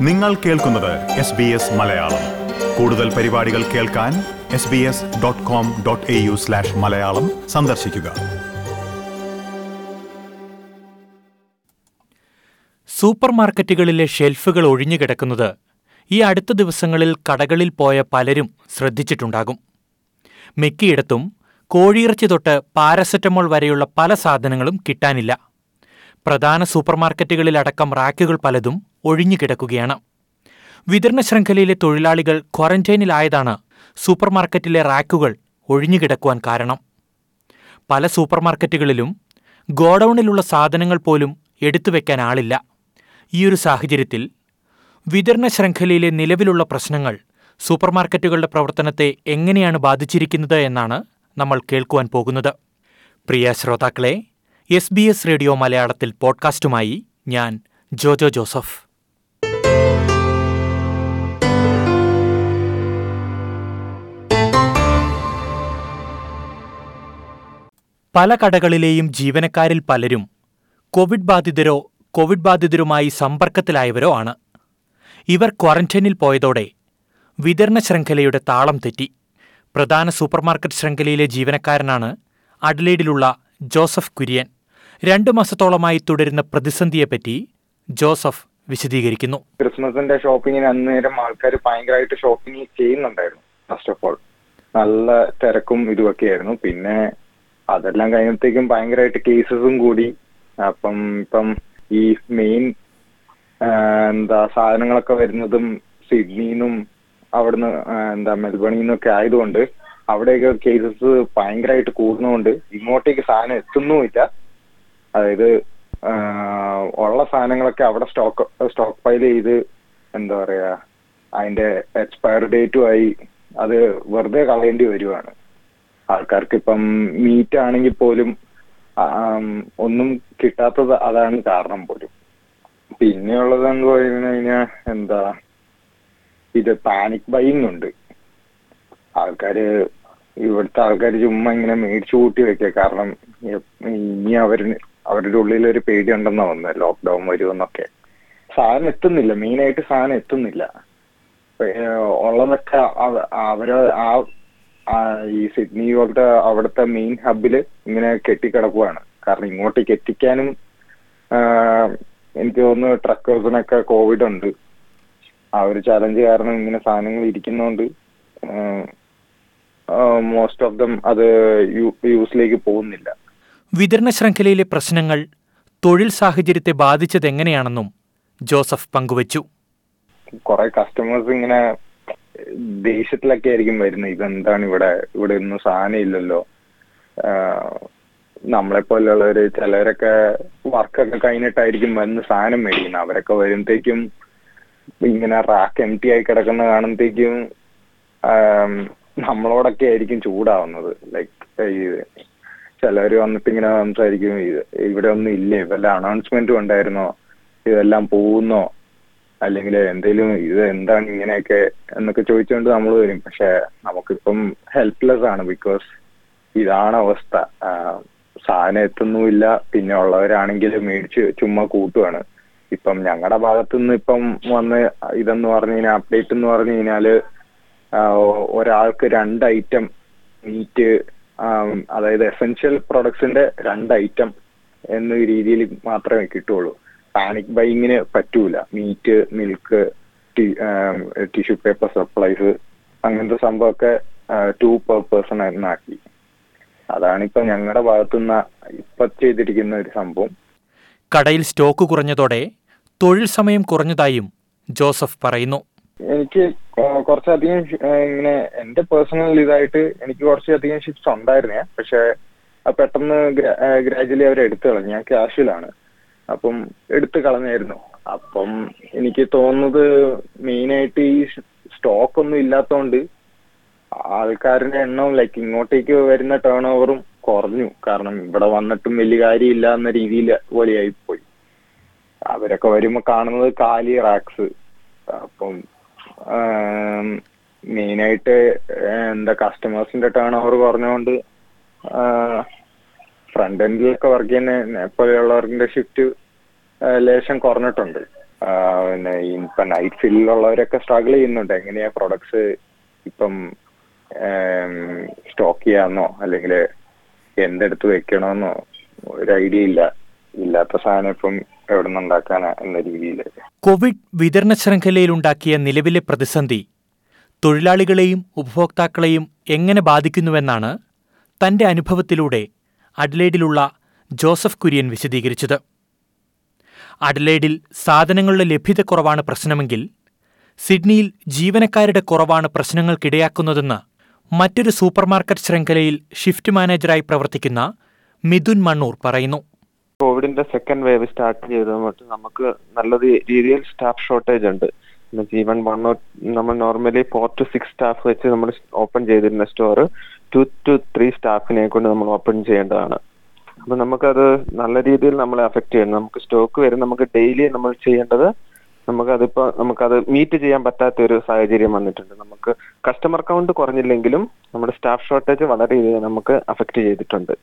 നിങ്ങൾ കേൾക്കുന്നത് S B S Malayalam. കൂടുതൽ പരിപാടികൾ കേൾക്കാൻ S B S dot com dot A U slash Malayalam സന്ദർശിക്കുക. സൂപ്പർ മാർക്കറ്റുകളിലെ ഷെൽഫുകൾ ഒഴിഞ്ഞുകിടക്കുന്നത് ഈ അടുത്ത ദിവസങ്ങളിൽ കടകളിൽ പോയ പലരും ശ്രദ്ധിച്ചിട്ടുണ്ടാകും. മിക്കയിടത്തും കോഴിയിറച്ചി തൊട്ട് പാരസെറ്റമോൾ വരെയുള്ള പല സാധനങ്ങളും കിട്ടാനില്ല. പ്രധാന സൂപ്പർമാർക്കറ്റുകളിലടക്കം റാക്കുകൾ പലതും ഒഴിഞ്ഞുകിടക്കുകയാണ്. വിതരണ ശൃംഖലയിലെ തൊഴിലാളികൾ ക്വാറന്റൈനിലായതാണ് സൂപ്പർമാർക്കറ്റിലെ റാക്കുകൾ ഒഴിഞ്ഞുകിടക്കുവാൻ കാരണം. പല സൂപ്പർമാർക്കറ്റുകളിലും ഗോഡൌണിലുള്ള സാധനങ്ങൾ പോലും എടുത്തു വെക്കാൻ ആളില്ല. ഈയൊരു സാഹചര്യത്തിൽ വിതരണ ശൃംഖലയിലെ നിലവിലുള്ള പ്രശ്നങ്ങൾ സൂപ്പർമാർക്കറ്റുകളുടെ പ്രവർത്തനത്തെ എങ്ങനെയാണ് ബാധിച്ചിരിക്കുന്നത് എന്നാണ് നമ്മൾ കേൾക്കുവാൻ പോകുന്നത്. പ്രിയ ശ്രോതാക്കളെ എസ് ബി എസ് റേഡിയോ മലയാളത്തിൽ പോഡ്കാസ്റ്റുമായി ഞാൻ ജോജോ ജോസഫ്. പല കടകളിലെയും ജീവനക്കാരിൽ പലരും കോവിഡ് ബാധിതരോ കോവിഡ് ബാധിതരുമായി സമ്പർക്കത്തിലായവരോ ആണ്. ഇവർ ക്വാറന്റൈനിൽ പോയതോടെ വിതരണ ശൃംഖലയുടെ താളം തെറ്റി. പ്രധാന സൂപ്പർമാർക്കറ്റ് ശൃംഖലയിലെ ജീവനക്കാരനാണ് അഡ്ലേഡിലുള്ള ജോസഫ് കുര്യൻ. രണ്ടു മാസത്തോളമായി തുടരുന്ന പ്രതിസന്ധിയെപ്പറ്റി ജോസഫ് വിശദീകരിക്കുന്നു. ക്രിസ്മസിന്റെ ഷോപ്പിങ്ങിന് അന്നേരം ആൾക്കാർ ഭയങ്കരമായിട്ട് ഷോപ്പിംഗ് ചെയ്യുന്നുണ്ടായിരുന്നു. ഫസ്റ്റ് ഓഫ് ഓൾ നല്ല തിരക്കും ഇതുമൊക്കെയായിരുന്നു. പിന്നെ അതെല്ലാം കഴിഞ്ഞപ്പോഴത്തേക്കും ഭയങ്കരമായിട്ട് കേസസും കൂടി. അപ്പം ഇപ്പം ഈ മെയിൻ എന്താ സാധനങ്ങളൊക്കെ വരുന്നതും സിഡ്നിന്നും അവിടുന്ന് എന്താ മെൽബണിൽ നിന്നൊക്കെ ആയതുകൊണ്ട് അവിടെയൊക്കെ കേസസ് ഭയങ്കരമായിട്ട് കൂടുന്നതുകൊണ്ട് ഇങ്ങോട്ടേക്ക് സാധനം എത്തുന്നുമില്ല. അതായത് ഉള്ള സാധനങ്ങളൊക്കെ അവിടെ സ്റ്റോക്ക് സ്റ്റോക്ക് പൈൽ ചെയ്ത് എന്താ പറയാ അതിന്റെ എക്സ്പയർ ഡേറ്റും ആയി അത് വെറുതെ കളയേണ്ടി വരുവാണ്. ആൾക്കാർക്ക് ഇപ്പം മീറ്റ് ആണെങ്കിൽ പോലും ഒന്നും കിട്ടാത്തത് അതാണ് കാരണം പോലും. പിന്നെയുള്ളത് എന്ന് പറഞ്ഞു കഴിഞ്ഞാൽ എന്താ ഇത് പാനിക് ബൈങ് ഉണ്ട്. ആൾക്കാര് ഇവിടുത്തെ ആൾക്കാർ ചുമ്മാ ഇങ്ങനെ മേടിച്ചു കൂട്ടി വെക്കുക. കാരണം ഇനി അവരിന് അവരുടെ ഉള്ളിൽ ഒരു പേടി ഉണ്ടെന്നാ വന്നത് ലോക്ക്ഡൌൺ വരുമെന്നൊക്കെ. സാധനം എത്തുന്നില്ല മെയിനായിട്ട് സാധനം എത്തുന്നില്ല. ഉള്ളതൊക്കെ അവർ ആ ഈ സിഡ്നി പോലത്തെ അവിടുത്തെ മെയിൻ ഹബിൽ ഇങ്ങനെ കെട്ടിക്കിടക്കുവാണ്. കാരണം ഇങ്ങോട്ടേക്ക് എത്തിക്കാനും എനിക്ക് തോന്നുന്നു ട്രക്കേഴ്സിനൊക്കെ കോവിഡ് ഉണ്ട്. ആ ഒരു ചലഞ്ച് കാരണം ഇങ്ങനെ സാധനങ്ങൾ ഇരിക്കുന്നോണ്ട് മോസ്റ്റ് ഓഫ് ദം അത് യൂസിലേക്ക് പോകുന്നില്ല. വിതരണ ശൃംഖലയിലെ പ്രശ്നങ്ങൾ തൊഴിൽ സാഹചര്യത്തെ ബാധിച്ചതെങ്ങനെയാണെന്നും ജോസഫ് പങ്കുവച്ചു. കുറെ കസ്റ്റമേഴ്സ് ഇങ്ങനെ ദേഷ്യത്തിലൊക്കെ ആയിരിക്കും വരുന്നത്. ഇതെന്താണ് ഇവിടെ ഇവിടെ ഒന്നും സാധനം ഇല്ലല്ലോ നമ്മളെ പോലെയുള്ളവര് ചിലരൊക്കെ വർക്കൊക്കെ കഴിഞ്ഞിട്ടായിരിക്കും വന്ന് സാധനം മേടിക്കുന്നത്. അവരൊക്കെ വരുമ്പോഴത്തേക്കും ഇങ്ങനെ റാക്ക് എം ടി ആയി കിടക്കുന്ന കാണുമ്പോഴത്തേക്കും നമ്മളോടൊക്കെ ആയിരിക്കും ചൂടാവുന്നത്. ലൈക്ക് ചിലവര് വന്നിട്ട് ഇങ്ങനെ സംസാരിക്കും ഇവിടെ ഒന്നും ഇല്ലേ? വല്ല അനൗൺസ്മെന്റും ഉണ്ടായിരുന്നോ? ഇതെല്ലാം പോകുന്നോ? അല്ലെങ്കിൽ എന്തെങ്കിലും ഇത് എന്താണ് ഇങ്ങനെയൊക്കെ എന്നൊക്കെ ചോദിച്ചുകൊണ്ട് നമ്മൾ വരും. പക്ഷെ നമുക്കിപ്പം ഹെൽപ്ലെസ് ആണ് ബിക്കോസ് ഇതാണ് അവസ്ഥ. സാധനം എത്തുന്നുമില്ല. പിന്നെ ഉള്ളവരാണെങ്കിൽ മേടിച്ച് ചുമ്മാ കൂട്ടുവാണ്. ഇപ്പം ഞങ്ങളുടെ ഭാഗത്തുനിന്ന് ഇപ്പം വന്ന് ഇതെന്ന് പറഞ്ഞു കഴിഞ്ഞാൽ അപ്ഡേറ്റ് എന്ന് പറഞ്ഞു കഴിഞ്ഞാൽ ഒരാൾക്ക് രണ്ട് ഐറ്റം മീറ്റ് അതായത് എസെൻഷ്യൽ പ്രൊഡക്ട്സിന്റെ രണ്ട് ഐറ്റം എന്ന രീതിയിൽ മാത്രമേ കിട്ടുള്ളൂ പാനിക് ബൈങ്ങിന് പറ്റൂല. Meat milk tissue paper supplies അങ്ങനത്തെ സംഭവമൊക്കെ ടു പെർ പേഴ്സൺ എന്നാക്കി അതാണ് ഇപ്പൊ ഞങ്ങളുടെ ഭാഗത്തുനിന്ന് ഇപ്പൊ ചെയ്തിരിക്കുന്ന ഒരു സംഭവം. കടയിൽ സ്റ്റോക്ക് കുറഞ്ഞതോടെ തൊഴിൽ സമയം കുറഞ്ഞതായും ജോസഫ് പറയുന്നു. എനിക്ക് കുറച്ചധികം ഇങ്ങനെ എന്റെ പേഴ്സണൽ ഇതായിട്ട് എനിക്ക് കുറച്ചധികം ഷിഫ്റ്റ്സ് ഉണ്ടായിരുന്നേ. പക്ഷെ പെട്ടെന്ന് ഗ്രാജുവലി അവർ എടുത്തു കളഞ്ഞു. ഞാൻ ക്യാഷിലാണ് അപ്പം എടുത്തു കളഞ്ഞായിരുന്നു. അപ്പം എനിക്ക് തോന്നുന്നത് മെയിനായിട്ട് ഈ സ്റ്റോക്ക് ഒന്നും ഇല്ലാത്തതുകൊണ്ട് ആൾക്കാരുടെ എണ്ണവും ലൈക്ക് ഇങ്ങോട്ടേക്ക് വരുന്ന ടേൺ ഓവറും കുറഞ്ഞു. കാരണം ഇവിടെ വന്നിട്ടും വലിയ കാര്യമില്ല എന്ന രീതിയിൽ പോലെയായി പോയി അവരൊക്കെ വരുമ്പോ കാണുന്നത് കാലി റാക്സ് അപ്പം മെയിൻ ആയിട്ട് എന്താ കസ്റ്റമേഴ്സിന്റെ ടേൺ ഓവർ കുറഞ്ഞുകൊണ്ട് ഫ്രണ്ട് എൻഡിലൊക്കെ വർക്ക് ചെയ്യുന്ന പോലെയുള്ളവരുടെ ഷിഫ്റ്റ് ലേശം കുറഞ്ഞിട്ടുണ്ട്. പിന്നെ ഇപ്പൊ നൈറ്റ് ഫീൽഡിലുള്ളവരൊക്കെ സ്ട്രഗിൾ ചെയ്യുന്നുണ്ട്. എങ്ങനെയാ പ്രൊഡക്ട്സ് ഇപ്പം സ്റ്റോക്ക് ചെയ്യാന്നോ അല്ലെങ്കിൽ എന്തെടുത്ത് വെക്കണമെന്നോ ഒരു ഐഡിയ ഇല്ല. ഇല്ലാത്ത സാധനം ഇപ്പം എവിടെ എന്ന രീതിയിൽ കോവിഡ് വിതരണ ശൃംഖലയിലുണ്ടാക്കിയ നിലവിലെ പ്രതിസന്ധി തൊഴിലാളികളെയും ഉപഭോക്താക്കളെയും എങ്ങനെ ബാധിക്കുന്നുവെന്നാണ് തന്റെ അനുഭവത്തിലൂടെ അഡ്ലേഡിലുള്ള ജോസഫ് കുര്യൻ വിശദീകരിച്ചത്. അഡ്ലേഡിൽ സാധനങ്ങളുടെ ലഭ്യതക്കുറവാണ് പ്രശ്നമെങ്കിൽ സിഡ്നിയിൽ ജീവനക്കാരുടെ കുറവാണ് പ്രശ്നങ്ങൾക്കിടയാക്കുന്നതെന്ന് മറ്റൊരു സൂപ്പർമാർക്കറ്റ് ശൃംഖലയിൽ ഷിഫ്റ്റ് മാനേജറായി പ്രവർത്തിക്കുന്ന മിഥുൻ മണ്ണൂർ പറയുന്നു. കോവിഡിന്റെ സെക്കൻഡ് വേവ് സ്റ്റാർട്ട് ചെയ്തത് തൊട്ട് നമുക്ക് നല്ല രീതിയിൽ സ്റ്റാഫ് ഷോർട്ടേജ് ഉണ്ട്. ഈവൻ വൺ നമ്മൾ normally four to six staff വെച്ച് നമ്മൾ ഓപ്പൺ ചെയ്തിരുന്ന സ്റ്റോർ ടു ടു ത്രീ സ്റ്റാഫിനെ കൊണ്ട് നമ്മൾ ഓപ്പൺ ചെയ്യേണ്ടതാണ്. അപ്പൊ നമുക്കത് നല്ല രീതിയിൽ നമ്മളെ അഫക്ട് ചെയ്യുന്നു നമുക്ക് സ്റ്റോക്ക് വരും. നമുക്ക് ഡെയിലി നമ്മൾ ചെയ്യേണ്ടത് നമുക്കതിപ്പോ നമുക്കത് മീറ്റ് ചെയ്യാൻ പറ്റാത്ത ഒരു സാഹചര്യം വന്നിട്ടുണ്ട്. നമുക്ക് കസ്റ്റമർ കൗണ്ട് കുറഞ്ഞില്ലെങ്കിലും നമ്മുടെ സ്റ്റാഫ് ഷോർട്ടേജ് വളരെ നമുക്ക് അഫക്ട് ചെയ്തിട്ടുണ്ട്.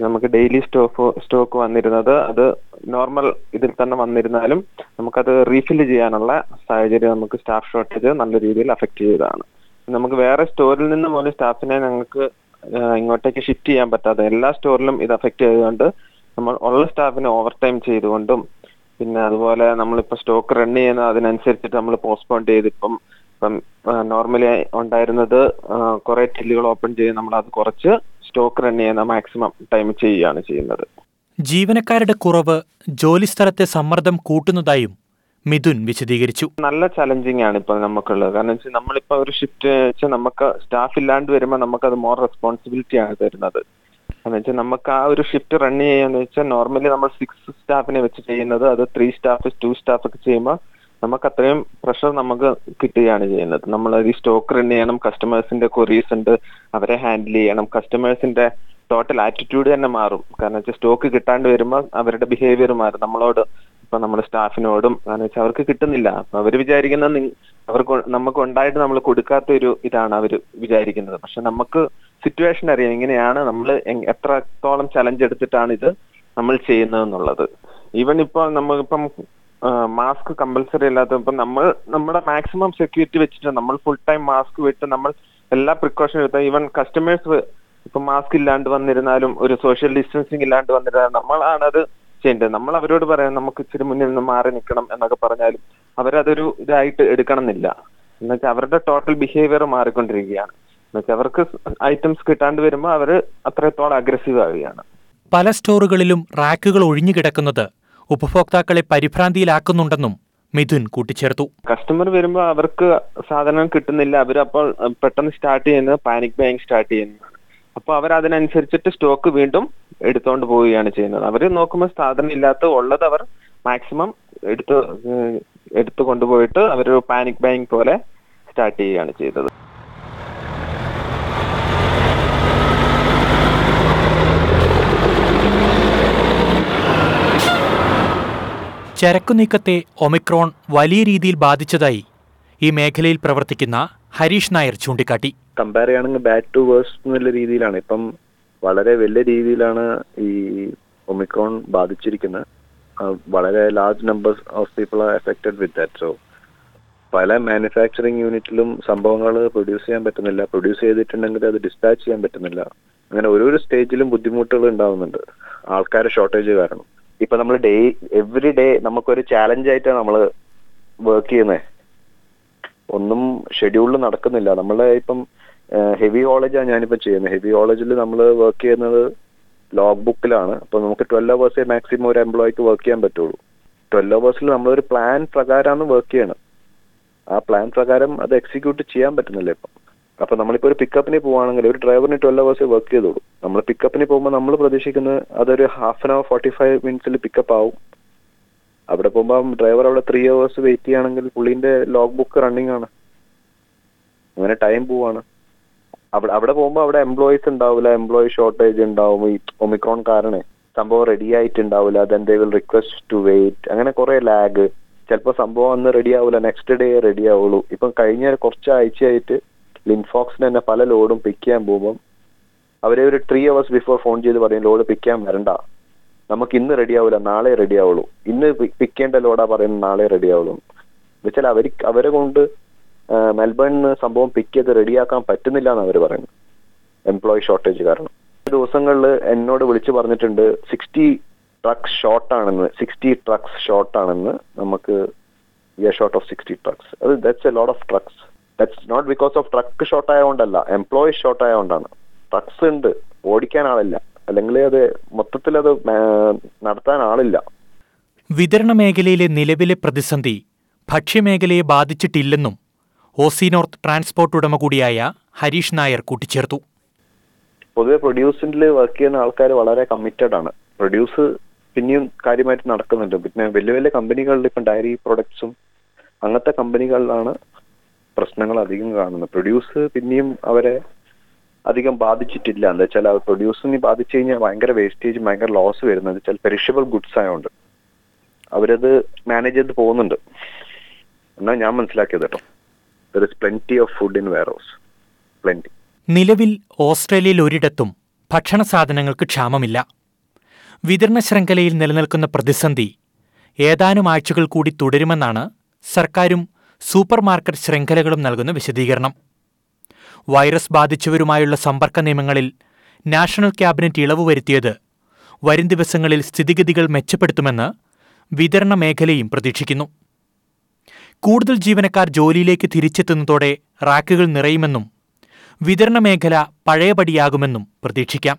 നമുക്ക് ഡെയിലി സ്റ്റോക്ക് സ്റ്റോക്ക് വന്നിരുന്നത് അത് നോർമൽ ഇതിൽ തന്നെ വന്നിരുന്നാലും നമുക്കത് റീഫിൽ ചെയ്യാനുള്ള സാഹചര്യം നമുക്ക് സ്റ്റാഫ് ഷോർട്ടേജ് നല്ല രീതിയിൽ അഫക്ട് ചെയ്തതാണ്. നമുക്ക് വേറെ സ്റ്റോറിൽ നിന്ന് പോലും സ്റ്റാഫിനെ ഞങ്ങൾക്ക് ഇങ്ങോട്ടേക്ക് ഷിഫ്റ്റ് ചെയ്യാൻ പറ്റാതെ എല്ലാ സ്റ്റോറിലും ഇത് അഫക്ട് ചെയ്തുകൊണ്ട് നമ്മൾ ഉള്ള സ്റ്റാഫിനെ ഓവർ ടൈം ചെയ്തുകൊണ്ടും പിന്നെ അതുപോലെ നമ്മളിപ്പോൾ സ്റ്റോക്ക് റൺ ചെയ്യുന്ന അതിനനുസരിച്ചിട്ട് നമ്മൾ പോസ്റ്റ്പോൺ ചെയ്ത് ഇപ്പം നോർമലി ഉണ്ടായിരുന്നത് കുറെ ടില്ലുകൾ ഓപ്പൺ ചെയ്ത് നമ്മൾ അത് കുറച്ച് സ്റ്റോക്ക് റൺ ചെയ്യുന്ന മാക്സിമം ടൈം ചെയ്യുകയാണ് ചെയ്യുന്നത്. ജീവനക്കാരുടെ കുറവ് ജോലി സ്ഥലത്തെ സമ്മർദ്ദം കൂട്ടുന്നതായും മിഥുൻ വിശദീകരിച്ചു. നല്ല ചലഞ്ചിങ് ആണ് ഇപ്പൊ നമുക്കുള്ളത്. കാരണം വെച്ചാൽ നമ്മളിപ്പോ ഒരു ഷിഫ്റ്റ് വെച്ചാൽ നമുക്ക് സ്റ്റാഫ് ഇല്ലാണ്ട് വരുമ്പോൾ അത് മോർ റെസ്പോൺസിബിലിറ്റി ആണ് തരുന്നത്. എന്ന് വെച്ചാൽ നമുക്ക് ആ ഒരു ഷിഫ്റ്റ് റൺ ചെയ്യാന്ന് വെച്ചാൽ നോർമലി നമ്മൾ സിക്സ് സ്റ്റാഫിനെ വെച്ച് ചെയ്യുന്നത്. അത് ത്രീ സ്റ്റാഫ് ടു സ്റ്റാഫ് ഒക്കെ ചെയ്യുമ്പോൾ നമുക്ക് അത്രയും പ്രഷർ നമുക്ക് കിട്ടുകയാണ് ചെയ്യുന്നത്. നമ്മൾ ഈ സ്റ്റോക്ക് റൺ ചെയ്യണം കസ്റ്റമേഴ്സിന്റെ കൊറീസ് ഉണ്ട് അവരെ ഹാൻഡിൽ ചെയ്യണം. കസ്റ്റമേഴ്സിന്റെ ടോട്ടൽ ആറ്റിറ്റ്യൂഡ് തന്നെ മാറും. കാരണം വെച്ചാൽ സ്റ്റോക്ക് കിട്ടാണ്ട് വരുമ്പോൾ അവരുടെ ബിഹേവിയർ മാറും. നമ്മളോട് ഇപ്പൊ നമ്മുടെ സ്റ്റാഫിനോടും കാരണം വെച്ചാൽ അവർക്ക് കിട്ടുന്നില്ല. അപ്പൊ അവർ വിചാരിക്കുന്ന അവർക്ക് നമുക്ക് ഉണ്ടായിട്ട് നമ്മൾ കൊടുക്കാത്ത ഒരു ഇതാണ് അവർ വിചാരിക്കുന്നത്. പക്ഷെ നമുക്ക് സിറ്റുവേഷൻ അറിയാം. ഇങ്ങനെയാണ് നമ്മൾ എത്രത്തോളം ചലഞ്ച് എടുത്തിട്ടാണ് ഇത് നമ്മൾ ചെയ്യുന്നത് എന്നുള്ളത് ഈവൻ ഇപ്പൊ നമ്മളിപ്പം മാസ്ക് കമ്പൽസറി അല്ലാത്ത ഇപ്പം നമ്മൾ നമ്മുടെ മാക്സിമം സെക്യൂരിറ്റി വെച്ചിട്ട് നമ്മൾ ഫുൾ ടൈം മാസ്ക് വിട്ട് നമ്മൾ എല്ലാ പ്രിക്കോഷൻ എടുത്താൽ ഈവൻ കസ്റ്റമേഴ്സ് ഇപ്പൊ മാസ്ക് ഇല്ലാണ്ട് വന്നിരുന്നാലും ഒരു സോഷ്യൽ ഡിസ്റ്റൻസിങ് ഇല്ലാണ്ട് വന്നിരുന്നാലും നമ്മളാണ് അത് ചെയ്യേണ്ടത്. നമ്മൾ അവരോട് പറയാം നമുക്ക് ഇച്ചിരി മുന്നിൽ നിന്ന് മാറി നിൽക്കണം എന്നൊക്കെ പറഞ്ഞാലും അവരതൊരു ഇതായിട്ട് എടുക്കണം എന്നില്ല എന്നുവെച്ചാൽ അവരുടെ ടോട്ടൽ ബിഹേവിയർ മാറിക്കൊണ്ടിരിക്കുകയാണ്. എന്നുവെച്ചാൽ അവർക്ക് ഐറ്റംസ് കിട്ടാണ്ട് വരുമ്പോൾ അവർ അത്രത്തോളം അഗ്രസീവ് ആവുകയാണ്. പല സ്റ്റോറുകളിലും റാക്കുകൾ ഒഴിഞ്ഞുകിടക്കുന്നത് ഉപഭോക്താക്കളെ പരിഭ്രാന്തിയിലാക്കുന്നുണ്ടെന്നും മിഥുൻ കൂട്ടിച്ചേർത്തു. കസ്റ്റമർ വരുമ്പോൾ അവർക്ക് സാധനം കിട്ടുന്നില്ല. അവർ അപ്പോൾ പെട്ടെന്ന് സ്റ്റാർട്ട് ചെയ്യുന്നത് പാനിക് ബൈങ് സ്റ്റാർട്ട് ചെയ്യുന്നു അപ്പോൾ അവർ അതിനനുസരിച്ചിട്ട് സ്റ്റോക്ക് വീണ്ടും എടുത്തോണ്ട് പോവുകയാണ് ചെയ്യുന്നത്. അവർ നോക്കുമ്പോൾ സാധനം ഇല്ലാത്ത ഉള്ളത് അവർ മാക്സിമം എടുത്ത് എടുത്തു കൊണ്ടുപോയിട്ട് അവർ പാനിക് ബൈങ് പോലെ സ്റ്റാർട്ട് ചെയ്യുകയാണ് ചെയ്തത്. ചരക്കുനീക്കത്തെ ഒമിക്രോൺ വലിയ രീതിയിൽ ബാധിച്ചതായി ഈ മേഖലയിൽ പ്രവർത്തിക്കുന്ന ഹരീഷ് നായർ ചൂണ്ടിക്കാട്ടി. കമ്പയർ ചെയ്യുകയാണെങ്കിൽ ബാഡ് ടു വേഴ്സ് എന്നുള്ള രീതിയിലാണ്. ഇപ്പം വളരെ വലിയ രീതിയിലാണ് ഈ ഒമിക്രോൺ ബാധിച്ചിരിക്കുന്നത്. വളരെ large numbers of people are affected with that so പല മാനുഫാക്ചറിങ് യൂണിറ്റിലും സംഭവങ്ങൾ പ്രൊഡ്യൂസ് ചെയ്യാൻ പറ്റുന്നില്ല. പ്രൊഡ്യൂസ് ചെയ്തിട്ടുണ്ടെങ്കിൽ അത് ഡിസ്പാച്ച് ചെയ്യാൻ പറ്റുന്നില്ല. അങ്ങനെ ഓരോരോ സ്റ്റേജിലും ബുദ്ധിമുട്ടുകൾ ഉണ്ടാവുന്നുണ്ട്. ആൾക്കാരെ ഷോർട്ടേജ് കാരണം. ഇപ്പൊ നമ്മൾ ഡേ എവറി ഡേ നമുക്കൊരു ചാലഞ്ച് ആയിട്ടാണ് നമ്മൾ വർക്ക് ചെയ്യുന്നത് ഒന്നും ഷെഡ്യൂളിൽ നടക്കുന്നില്ല. നമ്മളെ ഇപ്പം ഹെവി കോളേജാണ് ഞാനിപ്പോൾ ചെയ്യുന്നത് ഹെവി കോളേജിൽ നമ്മൾ വർക്ക് ചെയ്യുന്നത് ലോഗ് ബുക്കിലാണ് അപ്പൊ നമുക്ക് ട്വൽവ് അവേഴ്സേ മാക്സിമം ഒരു എംപ്ലോയിക്ക് വർക്ക് ചെയ്യാൻ പറ്റുള്ളൂ. ട്വൽവ് അവേഴ്സിൽ നമ്മളൊരു പ്ലാൻ പ്രകാരമാണ് വർക്ക് ചെയ്യണം ആ പ്ലാൻ പ്രകാരം അത് എക്സിക്യൂട്ട് ചെയ്യാൻ പറ്റുന്നില്ല ഇപ്പം. അപ്പൊ നമ്മളിപ്പോ ഒരു പിക്കപ്പിന് പോവാണെങ്കിൽ ഒരു ഡ്രൈവറിന് ട്വൽവ് അവേഴ്സ് വർക്ക് ചെയ്തോളൂ. നമ്മൾ പിക്കപ്പിന് പോകുമ്പോൾ നമ്മൾ പ്രതീക്ഷിക്കുന്നത് അതൊരു half an hour forty five മിനിറ്റ്സിൽ pickup ആവും. അവിടെ പോകുമ്പോൾ ഡ്രൈവർ അവിടെ ത്രീ അവേഴ്സ് വെയിറ്റ് ചെയ്യുകയാണെങ്കിൽ പുള്ളിന്റെ ലോഗ് ബുക്ക് റണ്ണിങ് ആണ്. അങ്ങനെ ടൈം പോവാണ്. അവിടെ അവിടെ പോകുമ്പോൾ അവിടെ എംപ്ലോയീസ് ഉണ്ടാവില്ല എംപ്ലോയി ഷോർട്ടേജ് ഉണ്ടാവും ഈ ഒമിക്രോൺ കാരണേ. സംഭവം ready ആയിട്ടുണ്ടാവില്ല then they will request to wait അങ്ങനെ കുറെ ലാഗ് ചിലപ്പോൾ സംഭവം അന്ന് റെഡി ആവില്ല നെക്സ്റ്റ് ഡേ റെഡി ആവുള്ളൂ. ഇപ്പം കഴിഞ്ഞ കുറച്ച് ആഴ്ചയായിട്ട് ലിൻഫോക്സിന് തന്നെ പല ലോഡും പിക്ക് ചെയ്യാൻ പോകുമ്പം അവരെ ഒരു ത്രീ അവേഴ്സ് ബിഫോർ ഫോൺ ചെയ്ത് പറയും ലോഡ് പിക്ക് ചെയ്യാൻ വരണ്ട. നമുക്ക് ഇന്ന് റെഡി ആവില്ല നാളെ റെഡി ആവുള്ളൂ. ഇന്ന് പിക്ക് ചെയ്യേണ്ട ലോഡാ പറയുന്നത് നാളെ റെഡി ആവുള്ളൂ. എന്നുവെച്ചാൽ അവർ അവരെ കൊണ്ട് മെൽബണിന് സംഭവം പിക്ക് ചെയ്ത് റെഡിയാക്കാൻ പറ്റുന്നില്ല എന്ന് അവർ പറയുന്നു എംപ്ലോയി ഷോർട്ടേജ് കാരണം. ദിവസങ്ങളിൽ എന്നോട് വിളിച്ചു പറഞ്ഞിട്ടുണ്ട് സിക്സ്റ്റി ട്രക്സ് ഷോർട്ട് ആണെന്ന് സിക്സ്റ്റി ട്രക്സ് ഷോർട്ട് ആണെന്ന്. നമുക്ക് we are short of sixty trucks അത് that's a lot of trucks that's not because of truck short ആയതുകൊണ്ടല്ല employee short ആയതുകൊണ്ടാണ് ട്രക്സ് ഉണ്ട്. ഓടിക്കാൻ ആളില്ല അല്ലെങ്കിൽ അത് മൊത്തത്തിൽ അത് നടത്താൻ ആളില്ല വിതരണ മേഖലയിലെ നിലവിലെ പ്രതിസന്ധി ഭക്ഷ്യമേഖലയെ ബാധിച്ചിട്ടില്ലെന്നും ഓസി നോർത്ത് ട്രാൻസ്പോർട്ട് ഉടമ കൂടിയായ ഹരീഷ് നായർ കൂട്ടിച്ചേർത്തു. പൊതുവെ പ്രൊഡ്യൂസിൽ വർക്ക് ചെയ്യുന്ന ആൾക്കാർ വളരെ കമ്മിറ്റഡ് ആണ്. പ്രൊഡ്യൂസ് പിന്നെയും കാര്യമായിട്ട് നടക്കുന്നുണ്ട്. പിന്നെ വലിയ വലിയ കമ്പനികളിൽ ഇപ്പം ഡയറി പ്രൊഡക്ട്സും അങ്ങനത്തെ കമ്പനികളിലാണ് പ്രശ്നങ്ങൾ അധികം കാണുന്നത് പ്രൊഡ്യൂസ് പിന്നെയും അവരെ അധികം ബാധിച്ചിട്ടില്ല. എന്താ വെച്ചാൽ പ്രൊഡ്യൂസിനെ ബാധിച്ചു കഴിഞ്ഞാൽ ഭയങ്കര വേസ്റ്റേജ് ഭയങ്കര ലോസ് വരുന്നത് വെച്ചാൽ പെരിഷബിൾ ഗുഡ്സ് ആയതുകൊണ്ട് അവരത് മാനേജ് ചെയ്ത് പോകുന്നുണ്ട്. എന്നാ ഞാൻ മനസ്സിലാക്കിയത് കേട്ടോ. There plenty of food in warehouse plenty നിലവിൽ ഓസ്ട്രേലിയയിൽ ഒരിടത്തും ഭക്ഷണ സാധനങ്ങൾക്ക് ക്ഷാമമില്ല. വിതരണ ശൃംഖലയിൽ നിലനിൽക്കുന്ന പ്രതിസന്ധി ഏതാനും ആഴ്ചകൾ കൂടി തുടരുമെന്നാണ് സർക്കാരും സൂപ്പർ മാർക്കറ്റ് ശൃംഖലകളും നൽകുന്ന വിശദീകരണം. വൈറസ് ബാധിച്ചവരുമായുള്ള സമ്പർക്ക നിയമങ്ങളിൽ നാഷണൽ ക്യാബിനറ്റ് ഇളവ് വരുത്തിയത് വരും ദിവസങ്ങളിൽ സ്ഥിതിഗതികൾ മെച്ചപ്പെടുത്തുമെന്ന് വിതരണ മേഖലയും പ്രതീക്ഷിക്കുന്നു. കൂടുതൽ ജീവനക്കാർ ജോലിയിലേക്ക് തിരിച്ചെത്തുന്നതോടെ റാക്കുകൾ നിറയുമെന്നും വിതരണ മേഖല പഴയപടിയാകുമെന്നും പ്രതീക്ഷിക്കാം.